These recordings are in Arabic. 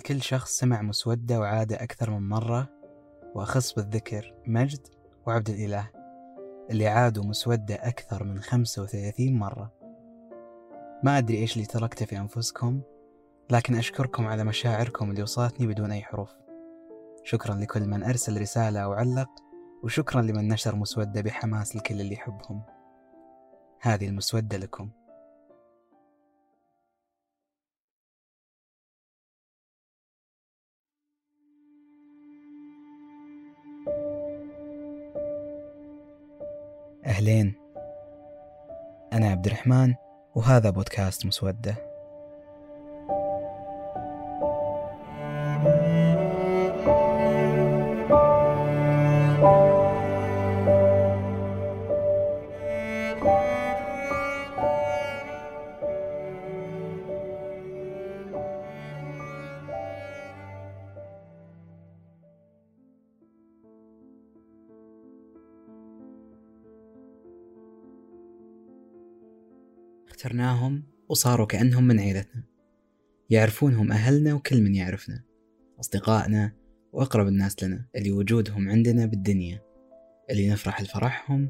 لكل شخص سمع مسودة وعادة أكثر من مرة وأخص بالذكر مجد وعبد الإله اللي عادوا مسودة أكثر من 35 مرة. ما أدري إيش اللي تركته في أنفسكم لكن أشكركم على مشاعركم اللي وصلتني بدون أي حروف. شكرا لكل من أرسل رسالة أو علق وشكرا لمن نشر مسودة بحماس لكل اللي يحبهم. هذه المسودة لكم. أهلين. أنا عبد الرحمن وهذا بودكاست مسودة. اخترناهم وصاروا كأنهم من عيلتنا يعرفونهم أهلنا وكل من يعرفنا أصدقائنا وأقرب الناس لنا اللي وجودهم عندنا بالدنيا اللي نفرح لفرحهم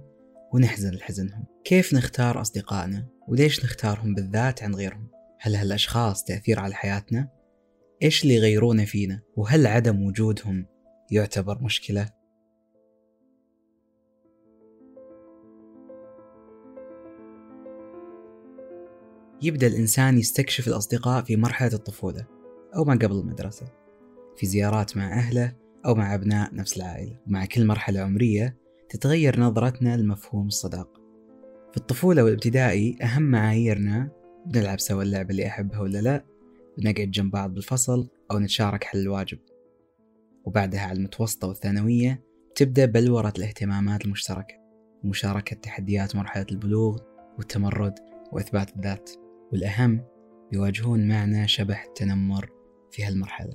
ونحزن لحزنهم كيف نختار أصدقائنا وليش نختارهم بالذات عن غيرهم هل هالأشخاص تأثير على حياتنا؟ إيش اللي يغيرونه فينا؟ وهل عدم وجودهم يعتبر مشكلة؟ يبدأ الإنسان يستكشف الأصدقاء في مرحلة الطفولة أو ما قبل المدرسة. في زيارات مع أهله أو مع أبناء نفس العائلة. ومع كل مرحلة عمرية تتغير نظرتنا لمفهوم الصداقة في الطفولة والابتدائي أهم معاييرنا بنلعب سوا اللعبة اللي أحبها ولا لا؟ بنقعد جنب بعض بالفصل أو نتشارك حل الواجب. وبعدها على المتوسطة والثانوية تبدأ بلورة الاهتمامات المشتركة. ومشاركة تحديات مرحلة البلوغ والتمرد وإثبات الذات. والأهم يواجهون معنا شبح التنمر في هالمرحلة.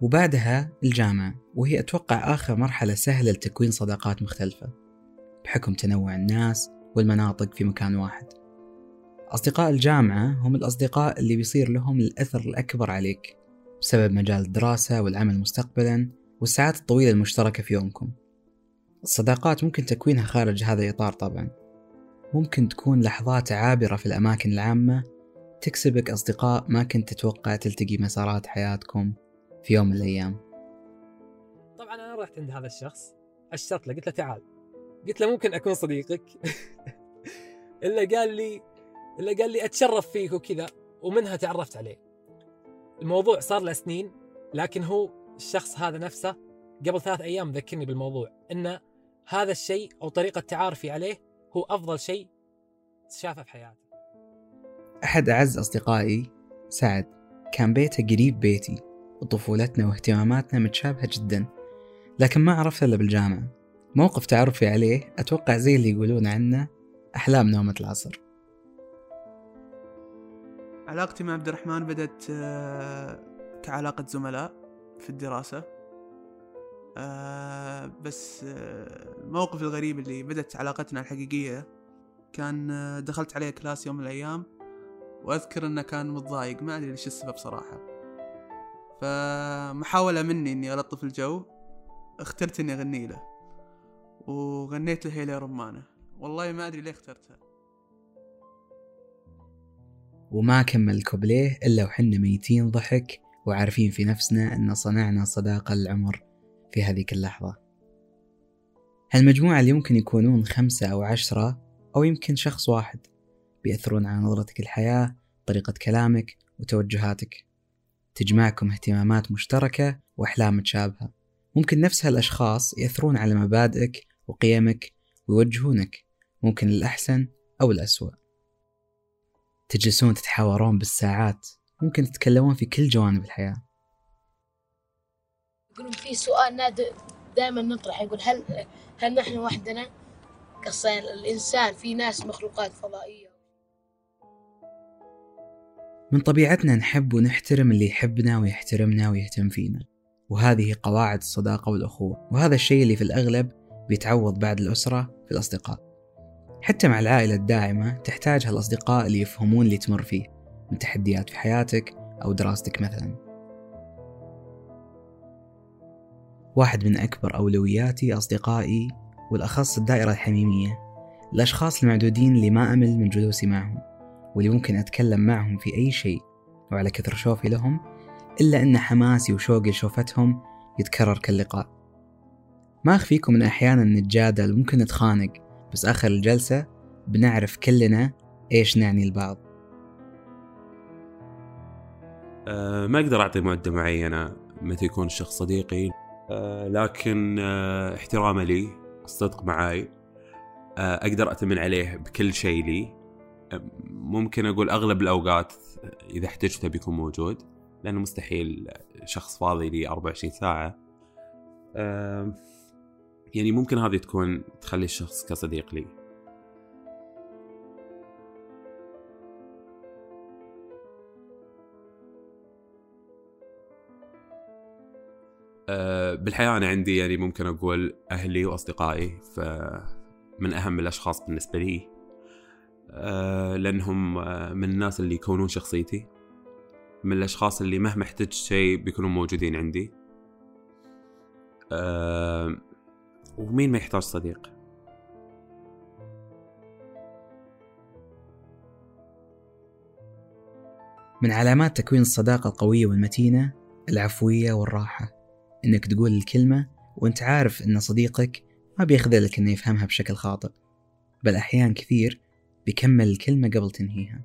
وبعدها الجامعة وهي أتوقع آخر مرحلة سهلة لتكوين صداقات مختلفة بحكم تنوع الناس والمناطق في مكان واحد. أصدقاء الجامعة هم الأصدقاء اللي بيصير لهم الأثر الأكبر عليك بسبب مجال الدراسة والعمل مستقبلا والساعات الطويلة المشتركة في يومكم. الصداقات ممكن تكوينها خارج هذا الإطار طبعا. ممكن تكون لحظات عابرة في الأماكن العامة تكسبك أصدقاء ما كنت تتوقع تلتقي مسارات حياتكم في يوم من الأيام. طبعا أنا رحت عند هذا الشخص أشرت له قلت له تعال. قلت له ممكن أكون صديقك. إلا قال لي إلا قال لي أتشرف فيك وكذا ومنها تعرفت عليه. الموضوع صار له سنين لكن هو الشخص هذا نفسه قبل ثلاث أيام ذكرني بالموضوع إنه هذا الشيء أو طريقة تعارفي عليه هو أفضل شيء شافه في حياتي أحد أعز أصدقائي سعد كان بيته قريب بيتي وطفولتنا واهتماماتنا متشابهة جدا لكن ما عرفت إلا بالجامعة. موقف تعرفي عليه أتوقع زي اللي يقولون عنه أحلام نومة العصر. علاقتي مع عبد الرحمن بدأت آه، كعلاقة زملاء في الدراسة. آه بس آه الموقف الغريب اللي بدت علاقتنا الحقيقية كان آه دخلت عليه كلاس يوم من الأيام وأذكر أنه كان متضايق ما أدري ليش السبب صراحة. فمحاولة مني إني ألطف الجو اخترت إني أغني له وغنيت له هيلي رمانة. والله ما أدري ليه اخترتها. وما كمل كوبليه إلا وحنا ميتين ضحك وعارفين في نفسنا أن صنعنا صداقة العمر في هذيك اللحظة؟ هالمجموعة اللي يمكن يكونون خمسة أو عشرة أو يمكن شخص واحد بيأثرون على نظرتك الحياة طريقة كلامك وتوجهاتك؟ تجمعكم اهتمامات مشتركة وأحلام متشابهة. ممكن نفس هالأشخاص يأثرون على مبادئك وقيمك ويوجهونك ممكن للأحسن أو الأسوأ تجلسون تتحاورون بالساعات ممكن تتكلمون في كل جوانب الحياة. يقولون في سؤال نادر دائما نطرح يقول هل هل نحن وحدنا؟ قصة الإنسان في ناس مخلوقات فضائية. من طبيعتنا نحب ونحترم اللي يحبنا ويحترمنا ويهتم فينا وهذه قواعد الصداقة والأخوة وهذا الشيء اللي في الأغلب بيتعوض بعد الأسرة في الأصدقاء. حتى مع العائلة الداعمة تحتاج هالأصدقاء اللي يفهمون اللي تمر فيه من تحديات في حياتك أو دراستك مثلا. واحد من أكبر أولوياتي أصدقائي والأخص الدائرة الحميمية الأشخاص المعدودين اللي ما أمل من جلوسي معهم واللي ممكن أتكلم معهم في أي شيء وعلى كثر شوفي لهم إلا أن حماسي وشوقي لشوفتهم يتكرر كاللقاء. ما أخفيكم أن أحيانا نتجادل وممكن نتخانق بس آخر الجلسة بنعرف كلنا إيش نعني البعض. أه ما أقدر أعطي معدة معينة متى يكون الشخص صديقي. لكن أه احترامه لي الصدق معاي. أه أقدر أتمن عليه بكل شيء لي. ممكن أقول أغلب الأوقات إذا احتجته بيكون موجود لأنه مستحيل شخص فاضي لي 24 ساعة. يعني ممكن هذه تكون تخلي الشخص كصديق لي. بالحياة أنا عندي يعني ممكن أقول أهلي وأصدقائي من أهم الأشخاص بالنسبة لي أه لأنهم من الناس اللي يكونون شخصيتي. من الأشخاص اللي مهما احتجت شيء بيكونوا موجودين عندي. أه ومين ما يحتاج صديق؟ من علامات تكوين الصداقة القوية والمتينة العفوية والراحة. إنك تقول الكلمة وإنت عارف إن صديقك ما بيخذلك إنه يفهمها بشكل خاطئ بل أحيان كثير بيكمل الكلمة قبل تنهيها.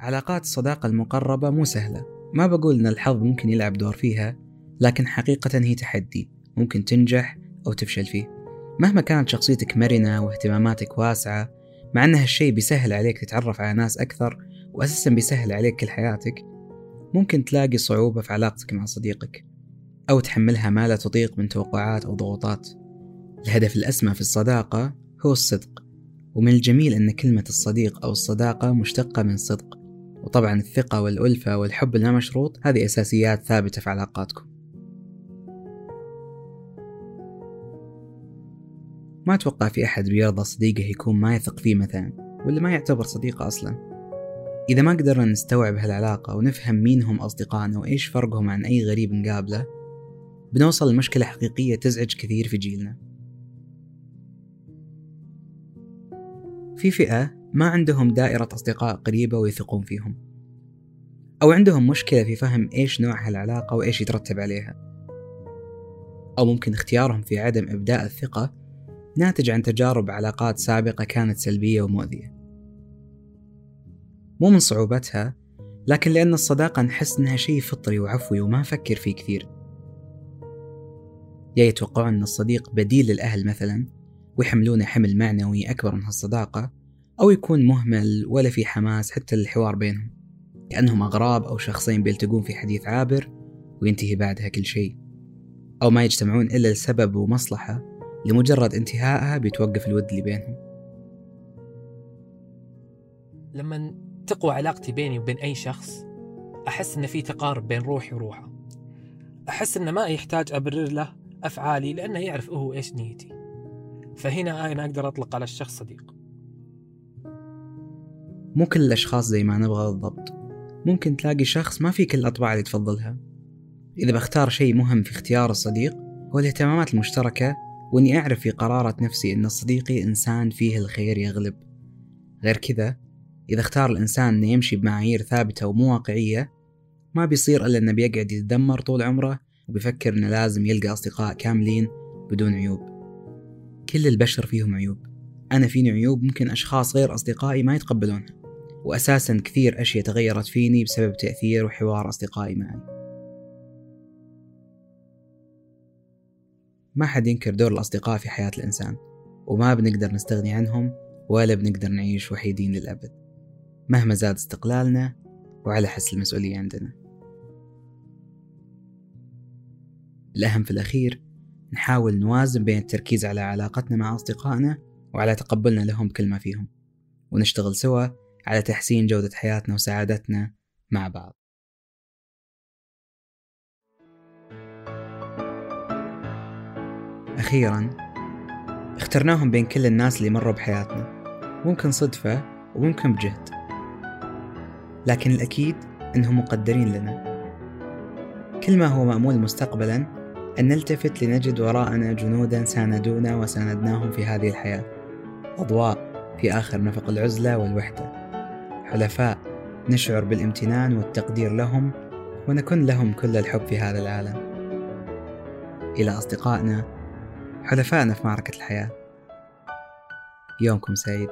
علاقات الصداقة المقربة مو سهلة. ما بقول إن الحظ ممكن يلعب دور فيها لكن حقيقة هي تحدي ممكن تنجح أو تفشل فيه. مهما كانت شخصيتك مرنة واهتماماتك واسعة مع أن هالشي بيسهل عليك تتعرف على ناس أكثر وأساسا بيسهل عليك كل حياتك ممكن تلاقي صعوبة في علاقتك مع صديقك أو تحملها ما لا تطيق من توقعات أو ضغوطات. الهدف الأسمى في الصداقة هو الصدق ومن الجميل أن كلمة الصديق أو الصداقة مشتقة من صدق وطبعا الثقة والألفة والحب اللامشروط هذه أساسيات ثابتة في علاقاتكم. ما أتوقع في أحد بيرضى صديقه يكون ما يثق فيه مثلا ولا ما يعتبر صديقه أصلا. إذا ما قدرنا نستوعب هالعلاقة ونفهم مين هم أصدقائنا وإيش فرقهم عن أي غريب نقابله بنوصل لمشكلة حقيقية تزعج كثير في جيلنا. في فئة ما عندهم دائرة أصدقاء قريبة ويثقون فيهم أو عندهم مشكلة في فهم إيش نوع هالعلاقة وإيش يترتب عليها أو ممكن اختيارهم في عدم إبداء الثقة ناتج عن تجارب علاقات سابقة كانت سلبية ومؤذية. مو من صعوبتها لكن لأن الصداقة نحس إنها شيء فطري وعفوي وما نفكر فيه كثير. يا يتوقعون أن الصديق بديل للأهل مثلا ويحملونه حمل معنوي أكبر من هالصداقة أو يكون مهمل ولا في حماس حتى للحوار بينهم. كأنهم أغراب أو شخصين بيلتقون في حديث عابر وينتهي بعدها كل شيء. أو ما يجتمعون إلا لسبب ومصلحة لمجرد انتهائها بيتوقف الود اللي بينهم. لما تقوى علاقتي بيني وبين أي شخص أحس إن في تقارب بين روحي وروحه. أحس إنه ما يحتاج أبرر له أفعالي لأنه يعرف هو إيش نيتي. فهنا أنا أقدر أطلق على الشخص صديق. مو كل الأشخاص زي ما نبغى بالضبط. ممكن تلاقي شخص ما في كل الأطباع اللي تفضلها. إذا بختار شيء مهم في اختيار الصديق هو الاهتمامات المشتركة وإني أعرف في قرارة نفسي أن صديقي إنسان فيه الخير يغلب. غير كذا إذا اختار الإنسان أنه يمشي بمعايير ثابتة ومو واقعية ما بيصير إلا أنه بيقعد يتدمر طول عمره وبيفكر أنه لازم يلقى أصدقاء كاملين بدون عيوب. كل البشر فيهم عيوب. أنا فيني عيوب ممكن أشخاص غير أصدقائي ما يتقبلونها وأساسا كثير أشياء تغيرت فيني بسبب تأثير وحوار أصدقائي معي. ما حد ينكر دور الأصدقاء في حياة الإنسان وما بنقدر نستغني عنهم ولا بنقدر نعيش وحيدين للأبد مهما زاد استقلالنا وعلى حس المسؤولية عندنا. الأهم في الأخير نحاول نوازن بين التركيز على علاقتنا مع أصدقائنا وعلى تقبلنا لهم بكل ما فيهم ونشتغل سوا على تحسين جودة حياتنا وسعادتنا مع بعض. أخيرا اخترناهم بين كل الناس اللي مروا بحياتنا ممكن صدفة وممكن بجهد. لكن الأكيد أنهم مقدرين لنا. كل ما هو مأمول مستقبلا أن نلتفت لنجد وراءنا جنودا ساندونا وساندناهم في هذه الحياة. أضواء في آخر نفق العزلة والوحدة. حلفاء نشعر بالامتنان والتقدير لهم ونكن لهم كل الحب في هذا العالم. إلى أصدقائنا حلفائنا في معركة الحياة. يومكم سعيد.